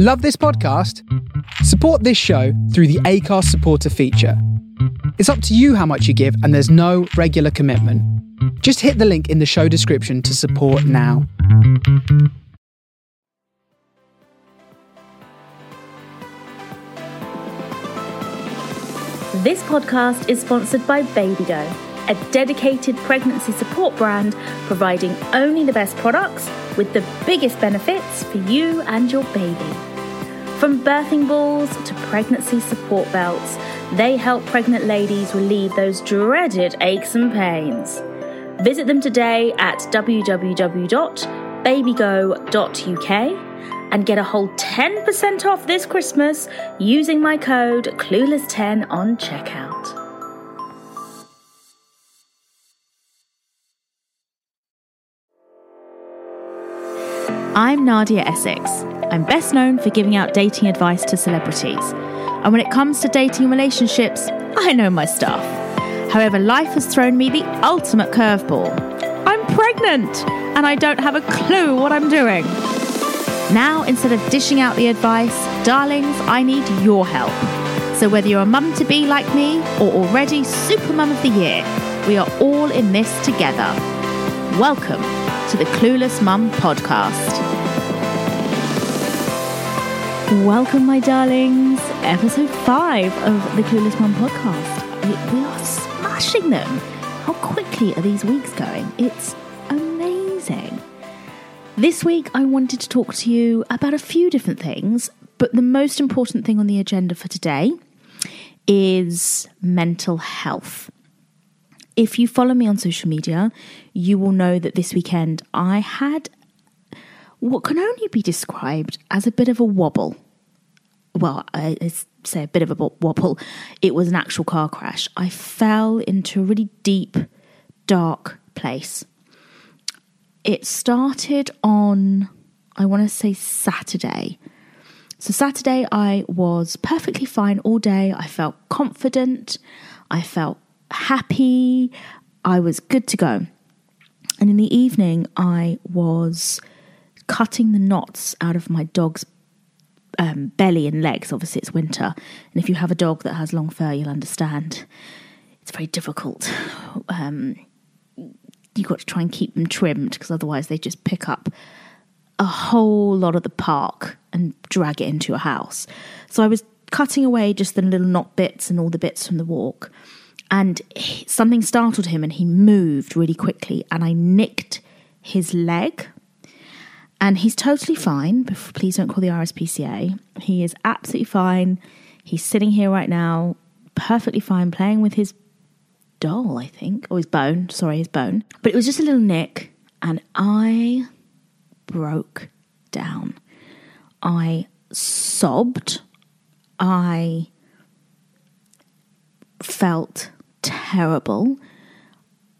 Love this podcast? Support this show through the Acast supporter feature. It's up to you how much you give, and there's no regular commitment. Just hit the link in the show description to support now. This podcast is sponsored by BabyGo, a dedicated pregnancy support brand providing only the best products with the biggest benefits for you and your baby. From birthing balls to pregnancy support belts, they help pregnant ladies relieve those dreaded aches and pains. Visit them today at www.babygo.uk and get a whole 10% off this Christmas using my code Clueless10 on checkout. I'm Nadia Essex. I'm best known for giving out dating advice to celebrities. And when it comes to dating relationships, I know my stuff. However, life has thrown me the ultimate curveball. I'm pregnant and I don't have a clue what I'm doing. Now, instead of dishing out the advice, darlings, I need your help. So, whether you're a mum to be like me or already super mum of the year, we are all in this together. Welcome to the Clueless Mum podcast. Welcome, my darlings. Episode five of the Clueless Mum podcast. We, we are smashing them. How quickly are these weeks going? It's amazing. This week, I wanted to talk to you about a few different things, but the most important thing on the agenda for today is mental health. If you follow me on social media, you will know that this weekend I had what can only be described as a bit of a wobble. Well, I say a bit of a wobble. It was an actual car crash. I fell into a really deep, dark place. It started on, I want to say Saturday. So, Saturday, I was perfectly fine all day. I felt confident. I felt happy. I was good to go. And in the evening, I was cutting the knots out of my dog's um, belly and legs. Obviously, it's winter. And if you have a dog that has long fur, you'll understand it's very difficult. Um, you've got to try and keep them trimmed because otherwise they just pick up a whole lot of the park and drag it into your house. So I was cutting away just the little knot bits and all the bits from the walk. And he, something startled him and he moved really quickly. And I nicked his leg. And he's totally fine. Please don't call the RSPCA. He is absolutely fine. He's sitting here right now, perfectly fine, playing with his doll, I think, or his bone. Sorry, his bone. But it was just a little nick. And I broke down. I sobbed. I felt terrible.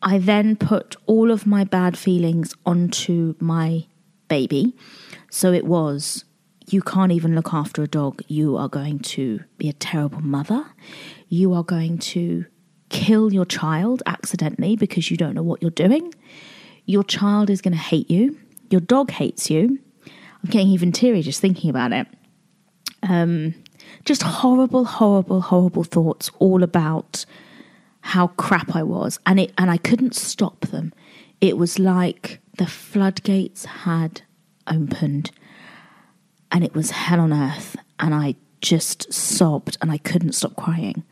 I then put all of my bad feelings onto my baby. So it was, you can't even look after a dog. You are going to be a terrible mother. You are going to kill your child accidentally because you don't know what you're doing. Your child is going to hate you. Your dog hates you. I'm getting even teary just thinking about it. Um, just horrible, horrible, horrible thoughts all about how crap I was, and it and I couldn't stop them. It was like the floodgates had opened, and it was hell on earth, and I just sobbed and I couldn't stop crying.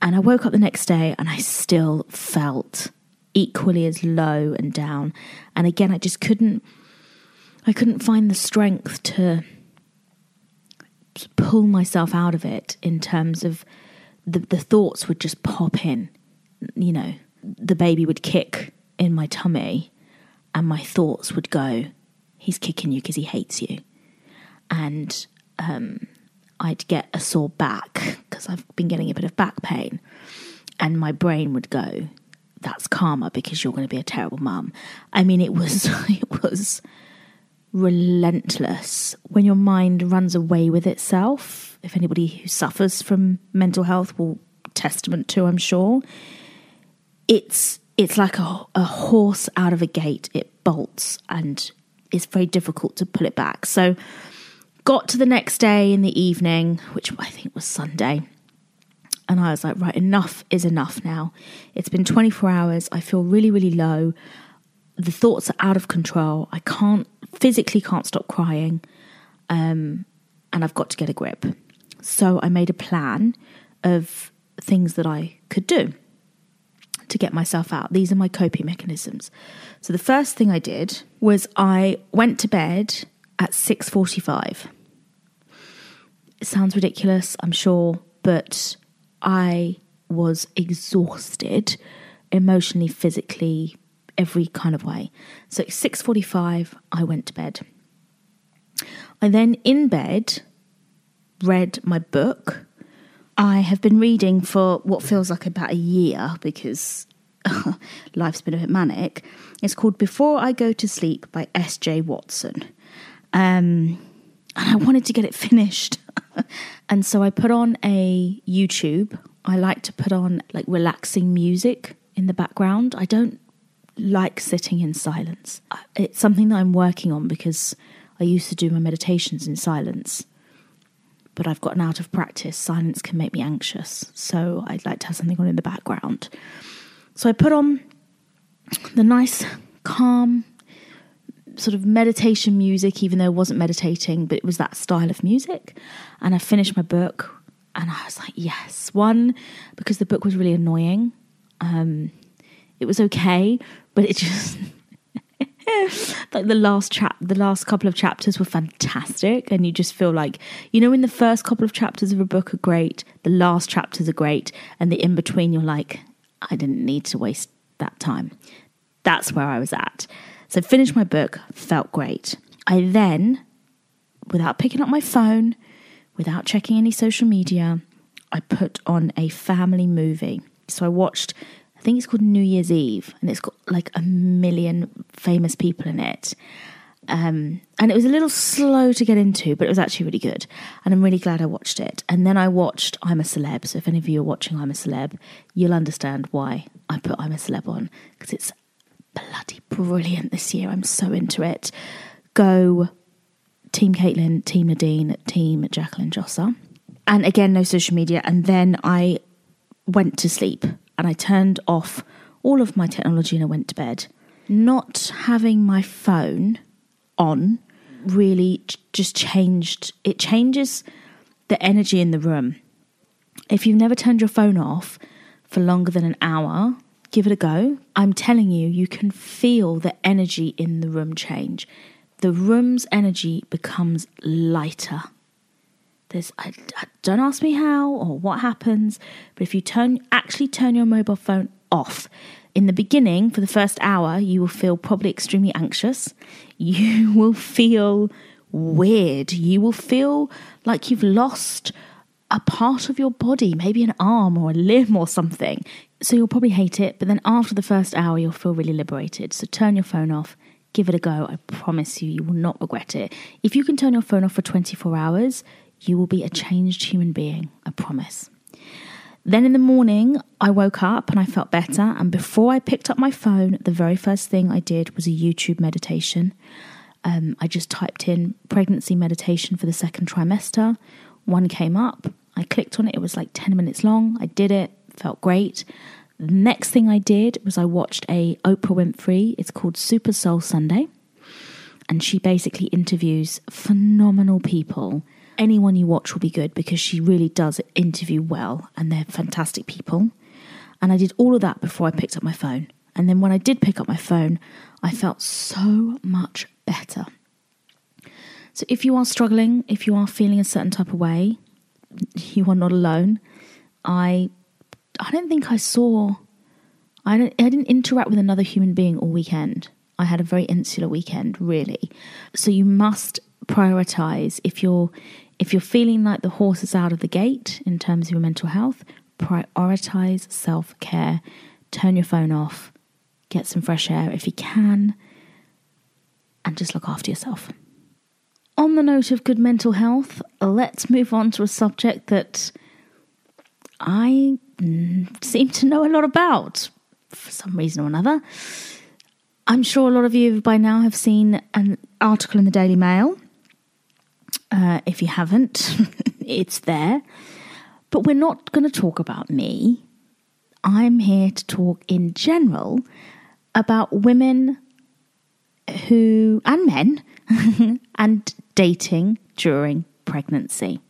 And I woke up the next day and I still felt equally as low and down. And again, I just couldn't I couldn't find the strength to pull myself out of it in terms of the, the thoughts would just pop in. You know, the baby would kick in my tummy, and my thoughts would go, He's kicking you because he hates you. And um, I'd get a sore back because I've been getting a bit of back pain. And my brain would go, That's karma because you're going to be a terrible mum. I mean, it was, it was relentless when your mind runs away with itself. If anybody who suffers from mental health will testament to, I'm sure. It's it's like a, a horse out of a gate. It bolts and it's very difficult to pull it back. So got to the next day in the evening, which I think was Sunday. And I was like, right, enough is enough now. It's been 24 hours. I feel really, really low. The thoughts are out of control. I can't, physically can't stop crying. Um, and I've got to get a grip. So I made a plan of things that I could do to get myself out. These are my coping mechanisms. So the first thing I did was I went to bed at 6:45. It sounds ridiculous, I'm sure, but I was exhausted emotionally, physically, every kind of way. So at 6:45 I went to bed. I then in bed read my book. I have been reading for what feels like about a year because life's been a bit manic. It's called Before I Go to Sleep by S.J. Watson. Um, and I wanted to get it finished. and so I put on a YouTube. I like to put on like relaxing music in the background. I don't like sitting in silence. It's something that I'm working on because I used to do my meditations in silence. But I've gotten out of practice. Silence can make me anxious. So I'd like to have something on in the background. So I put on the nice, calm, sort of meditation music, even though I wasn't meditating, but it was that style of music. And I finished my book and I was like, yes. One, because the book was really annoying. Um, it was okay, but it just like the last chap the last couple of chapters were fantastic and you just feel like you know when the first couple of chapters of a book are great the last chapters are great and the in between you're like i didn't need to waste that time. That's where i was at. So finished my book felt great. I then without picking up my phone without checking any social media i put on a family movie. So i watched think it's called New Year's Eve, and it's got like a million famous people in it. Um, and it was a little slow to get into, but it was actually really good. And I'm really glad I watched it. And then I watched I'm a Celeb. So if any of you are watching I'm a Celeb, you'll understand why I put I'm a Celeb on because it's bloody brilliant this year. I'm so into it. Go Team Caitlyn, Team Nadine, Team Jacqueline Jossa. And again, no social media. And then I went to sleep and I turned off all of my technology and I went to bed. Not having my phone on really just changed, it changes the energy in the room. If you've never turned your phone off for longer than an hour, give it a go. I'm telling you, you can feel the energy in the room change. The room's energy becomes lighter there's I, I, don't ask me how or what happens, but if you turn actually turn your mobile phone off in the beginning for the first hour, you will feel probably extremely anxious. You will feel weird. You will feel like you've lost a part of your body, maybe an arm or a limb or something. So you'll probably hate it, but then after the first hour, you'll feel really liberated. So turn your phone off, give it a go. I promise you, you will not regret it. If you can turn your phone off for 24 hours, you will be a changed human being, I promise. Then in the morning, I woke up and I felt better. And before I picked up my phone, the very first thing I did was a YouTube meditation. Um, I just typed in pregnancy meditation for the second trimester. One came up. I clicked on it. It was like 10 minutes long. I did it, felt great. The next thing I did was I watched a Oprah Winfrey. It's called Super Soul Sunday. And she basically interviews phenomenal people anyone you watch will be good because she really does interview well and they're fantastic people. And I did all of that before I picked up my phone. And then when I did pick up my phone, I felt so much better. So if you are struggling, if you are feeling a certain type of way, you are not alone. I I don't think I saw I, don't, I didn't interact with another human being all weekend. I had a very insular weekend, really. So you must prioritize if you're if you're feeling like the horse is out of the gate in terms of your mental health, prioritize self care. Turn your phone off, get some fresh air if you can, and just look after yourself. On the note of good mental health, let's move on to a subject that I seem to know a lot about for some reason or another. I'm sure a lot of you by now have seen an article in the Daily Mail Uh, if you haven't, it's there. But we're not going to talk about me. I'm here to talk in general about women who, and men, and dating during pregnancy.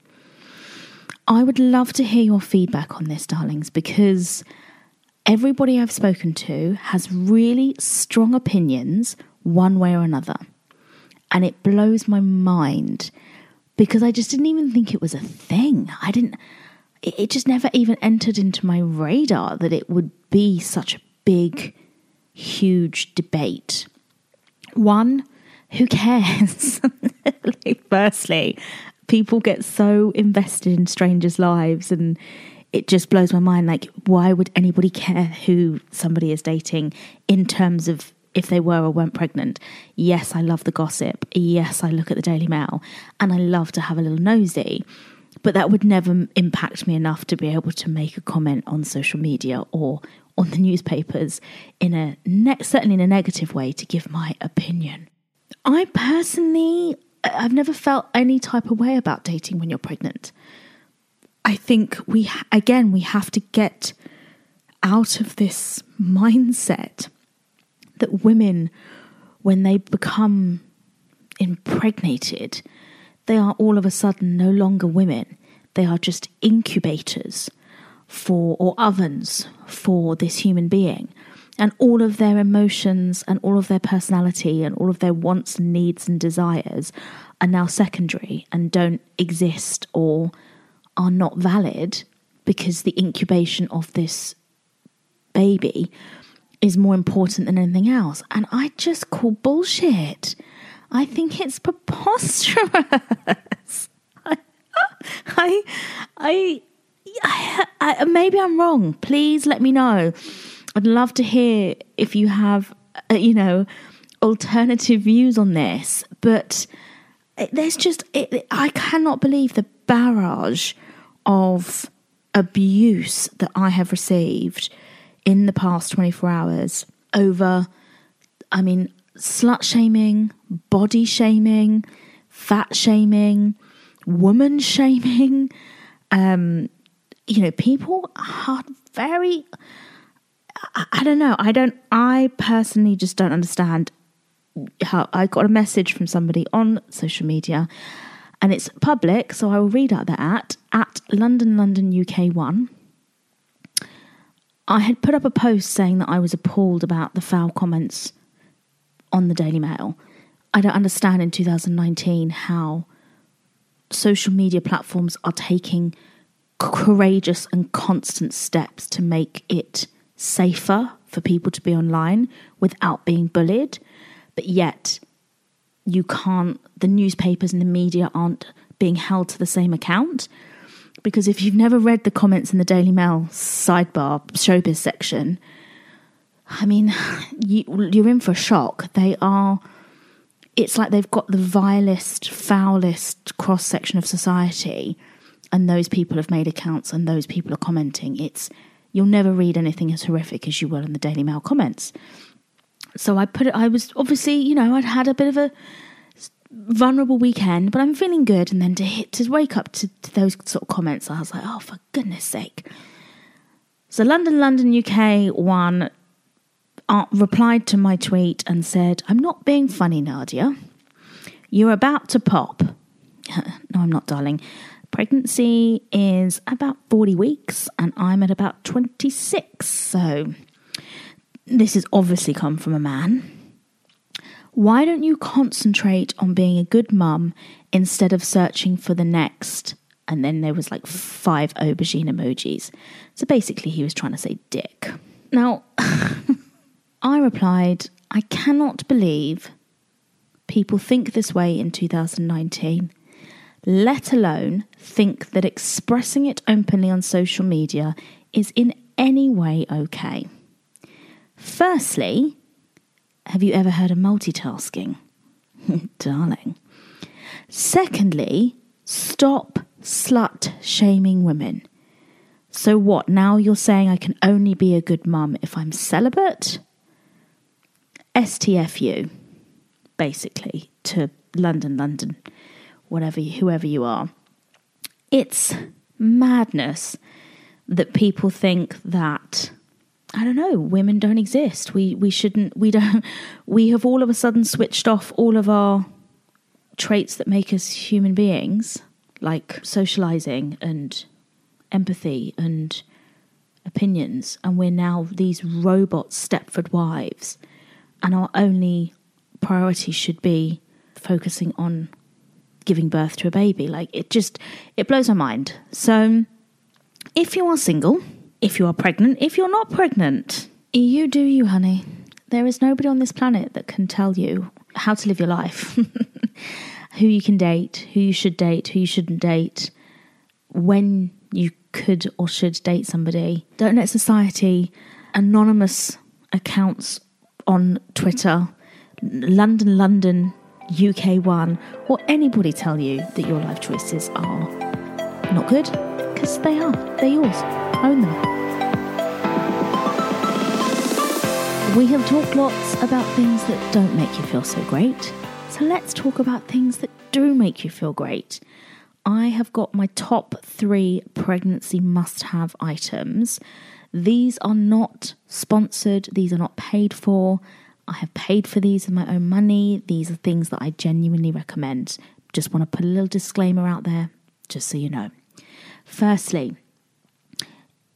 I would love to hear your feedback on this, darlings, because everybody I've spoken to has really strong opinions one way or another. And it blows my mind because I just didn't even think it was a thing. I didn't, it just never even entered into my radar that it would be such a big, huge debate. One, who cares? Firstly, people get so invested in strangers' lives and it just blows my mind like why would anybody care who somebody is dating in terms of if they were or weren't pregnant. Yes i love the gossip. Yes i look at the daily mail. And i love to have a little nosy. But that would never impact me enough to be able to make a comment on social media or on the newspapers in a ne- certainly in a negative way to give my opinion. I personally I've never felt any type of way about dating when you're pregnant. I think we, again, we have to get out of this mindset that women, when they become impregnated, they are all of a sudden no longer women. They are just incubators for, or ovens for this human being and all of their emotions and all of their personality and all of their wants and needs and desires are now secondary and don't exist or are not valid because the incubation of this baby is more important than anything else. And I just call bullshit. I think it's preposterous. I, I, I, I, maybe I'm wrong. Please let me know. I'd love to hear if you have, uh, you know, alternative views on this. But there's just, it, I cannot believe the barrage of abuse that I have received in the past 24 hours over, I mean, slut shaming, body shaming, fat shaming, woman shaming. Um, you know, people are very I, I don't know. I don't. I personally just don't understand how. I got a message from somebody on social media, and it's public, so I will read out the at at London London UK one. I had put up a post saying that I was appalled about the foul comments on the Daily Mail. I don't understand in 2019 how social media platforms are taking courageous and constant steps to make it safer for people to be online without being bullied, but yet you can't, the newspapers and the media aren't being held to the same account. Because if you've never read the comments in the Daily Mail sidebar showbiz section, I mean, you, you're in for a shock. They are, it's like they've got the vilest, foulest cross section of society, and those people have made accounts and those people are commenting. It's you'll never read anything as horrific as you will in the Daily Mail comments. So I put it, I was obviously, you know, I'd had a bit of a vulnerable weekend, but I'm feeling good. And then to hit, to wake up to, to those sort of comments, I was like, oh, for goodness sake. So London, London, UK one uh, replied to my tweet and said, I'm not being funny, Nadia. You're about to pop. no, I'm not, darling. Pregnancy is about 40 weeks, and I'm at about 26. So, this has obviously come from a man. Why don't you concentrate on being a good mum instead of searching for the next? And then there was like five aubergine emojis. So basically, he was trying to say dick. Now, I replied, I cannot believe people think this way in 2019 let alone think that expressing it openly on social media is in any way okay. Firstly, have you ever heard of multitasking? Darling. Secondly, stop slut shaming women. So, what? Now you're saying I can only be a good mum if I'm celibate? STFU, basically, to London, London whatever, whoever you are. It's madness that people think that I don't know, women don't exist. We we shouldn't we don't we have all of a sudden switched off all of our traits that make us human beings, like socializing and empathy and opinions, and we're now these robot Stepford wives, and our only priority should be focusing on giving birth to a baby. Like it just it blows my mind. So if you are single, if you are pregnant, if you're not pregnant, you do you, honey. There is nobody on this planet that can tell you how to live your life, who you can date, who you should date, who you shouldn't date, when you could or should date somebody. Don't let society, anonymous accounts on Twitter, London, London, UK One, or anybody tell you that your life choices are not good because they are. They're yours. Own them. We have talked lots about things that don't make you feel so great. So let's talk about things that do make you feel great. I have got my top three pregnancy must have items. These are not sponsored, these are not paid for. I have paid for these with my own money. These are things that I genuinely recommend. Just want to put a little disclaimer out there, just so you know. Firstly,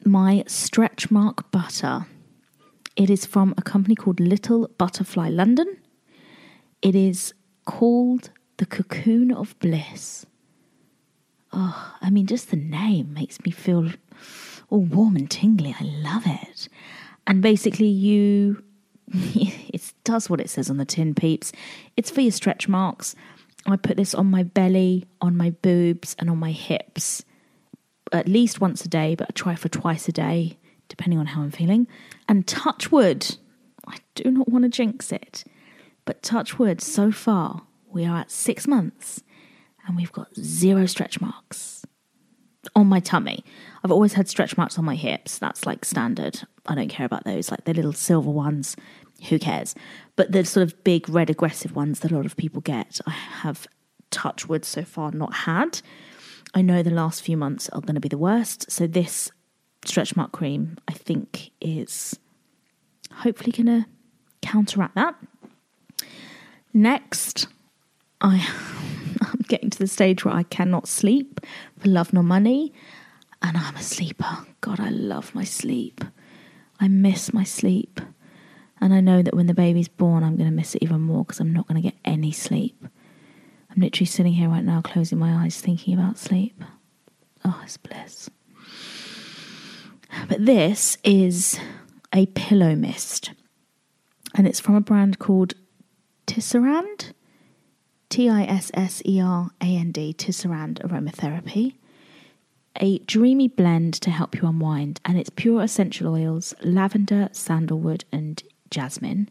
my stretch mark butter. It is from a company called Little Butterfly London. It is called the Cocoon of Bliss. Oh, I mean, just the name makes me feel all warm and tingly. I love it. And basically, you it does what it says on the tin, peeps. It's for your stretch marks. I put this on my belly, on my boobs, and on my hips at least once a day, but I try for twice a day, depending on how I'm feeling. And touch wood, I do not want to jinx it, but touch wood, so far we are at six months and we've got zero stretch marks on my tummy. I've always had stretch marks on my hips. That's like standard. I don't care about those, like the little silver ones. Who cares? But the sort of big red aggressive ones that a lot of people get, I have touch wood so far not had. I know the last few months are going to be the worst. So this stretch mark cream, I think, is hopefully going to counteract that. Next, I I'm getting to the stage where I cannot sleep for love nor money, and I'm a sleeper. God, I love my sleep. I miss my sleep. And I know that when the baby's born, I'm going to miss it even more because I'm not going to get any sleep. I'm literally sitting here right now, closing my eyes, thinking about sleep. Oh, it's bliss. But this is a pillow mist, and it's from a brand called Tisserand. T I S S E R A N D, Tisserand Aromatherapy. A dreamy blend to help you unwind, and it's pure essential oils, lavender, sandalwood, and jasmine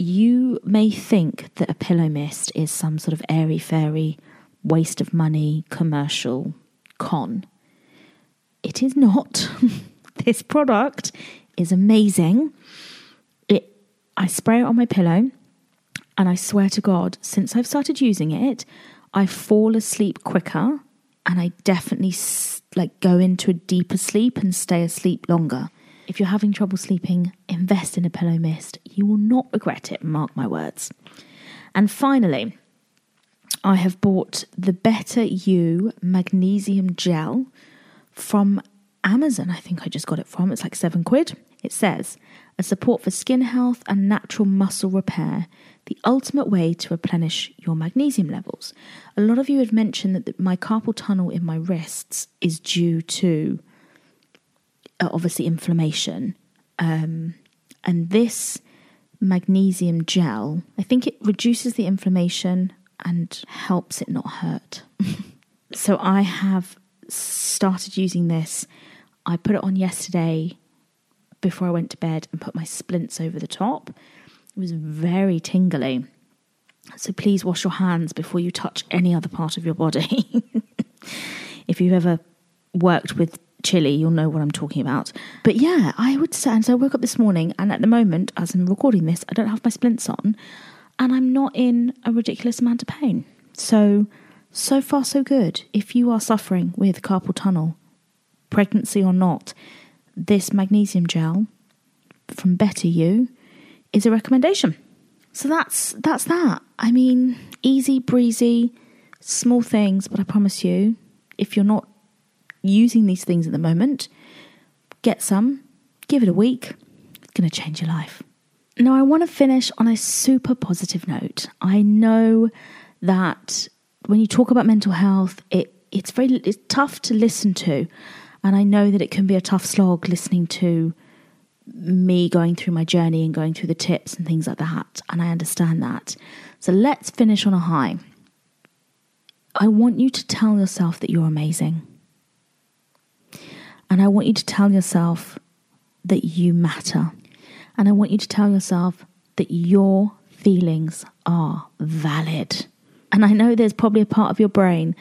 you may think that a pillow mist is some sort of airy fairy waste of money commercial con. It is not. this product is amazing. It I spray it on my pillow and I swear to God, since I've started using it, I fall asleep quicker and I definitely like go into a deeper sleep and stay asleep longer. If you're having trouble sleeping, invest in a pillow mist. You will not regret it, mark my words. And finally, I have bought the Better You Magnesium Gel from Amazon. I think I just got it from. It's like seven quid. It says, a support for skin health and natural muscle repair, the ultimate way to replenish your magnesium levels. A lot of you have mentioned that my carpal tunnel in my wrists is due to uh, obviously inflammation. Um, and this magnesium gel, I think it reduces the inflammation and helps it not hurt. so I have started using this. I put it on yesterday before I went to bed and put my splints over the top. It was very tingly. So please wash your hands before you touch any other part of your body. if you've ever worked with chili, you'll know what I'm talking about. But yeah, I would say, and so I woke up this morning, and at the moment, as I'm recording this, I don't have my splints on, and I'm not in a ridiculous amount of pain. So, so far, so good. If you are suffering with carpal tunnel, pregnancy or not, this magnesium gel from Better You is a recommendation. So that's that's that. I mean, easy breezy, small things, but I promise you, if you're not using these things at the moment, get some, give it a week. It's going to change your life. Now, I want to finish on a super positive note. I know that when you talk about mental health, it it's very it's tough to listen to, and I know that it can be a tough slog listening to me going through my journey and going through the tips and things like that, and I understand that. So let's finish on a high. I want you to tell yourself that you're amazing. And I want you to tell yourself that you matter. And I want you to tell yourself that your feelings are valid. And I know there's probably a part of your brain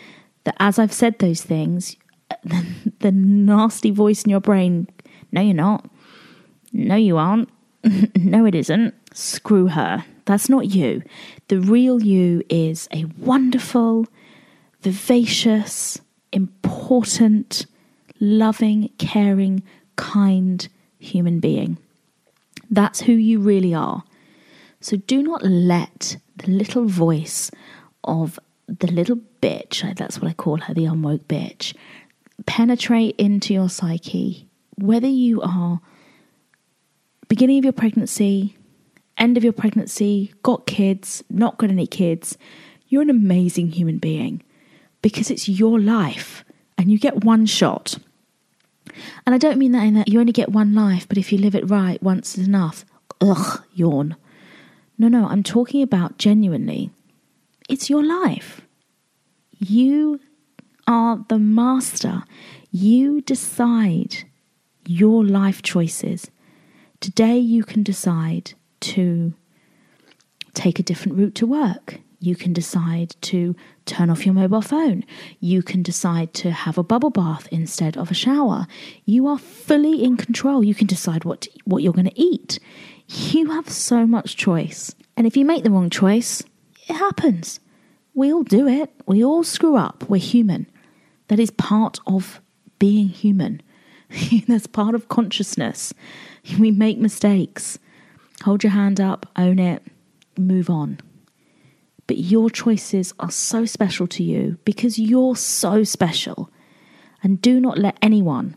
that, as I've said those things, the, the nasty voice in your brain, no, you're not. No, you aren't. no, it isn't. Screw her. That's not you. The real you is a wonderful, vivacious, important, loving, caring, kind human being. That's who you really are. So do not let the little voice of the little bitch, that's what I call her, the unwoke bitch, penetrate into your psyche. Whether you are beginning of your pregnancy, end of your pregnancy, got kids, not got any kids, you're an amazing human being because it's your life and you get one shot. And I don't mean that in that you only get one life, but if you live it right, once is enough. Ugh, yawn. No, no, I'm talking about genuinely. It's your life. You are the master. You decide your life choices. Today, you can decide to take a different route to work. You can decide to turn off your mobile phone. You can decide to have a bubble bath instead of a shower. You are fully in control. You can decide what, to, what you're going to eat. You have so much choice. And if you make the wrong choice, it happens. We all do it. We all screw up. We're human. That is part of being human. That's part of consciousness. We make mistakes. Hold your hand up, own it, move on. But your choices are so special to you because you're so special. And do not let anyone,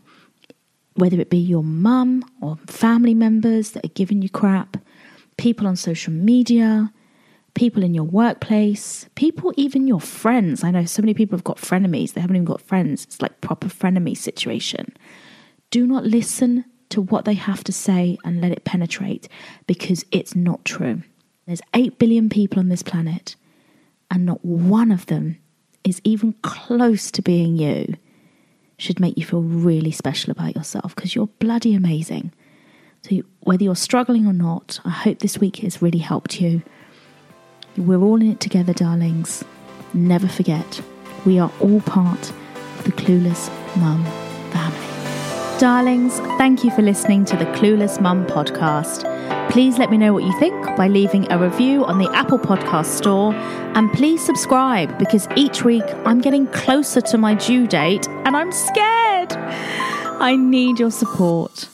whether it be your mum or family members that are giving you crap, people on social media, people in your workplace, people, even your friends. I know so many people have got frenemies, they haven't even got friends. It's like proper frenemy situation. Do not listen to what they have to say and let it penetrate because it's not true. There's 8 billion people on this planet, and not one of them is even close to being you. Should make you feel really special about yourself because you're bloody amazing. So, whether you're struggling or not, I hope this week has really helped you. We're all in it together, darlings. Never forget, we are all part of the Clueless Mum family. Darlings, thank you for listening to the Clueless Mum podcast. Please let me know what you think by leaving a review on the Apple Podcast Store and please subscribe because each week I'm getting closer to my due date and I'm scared. I need your support.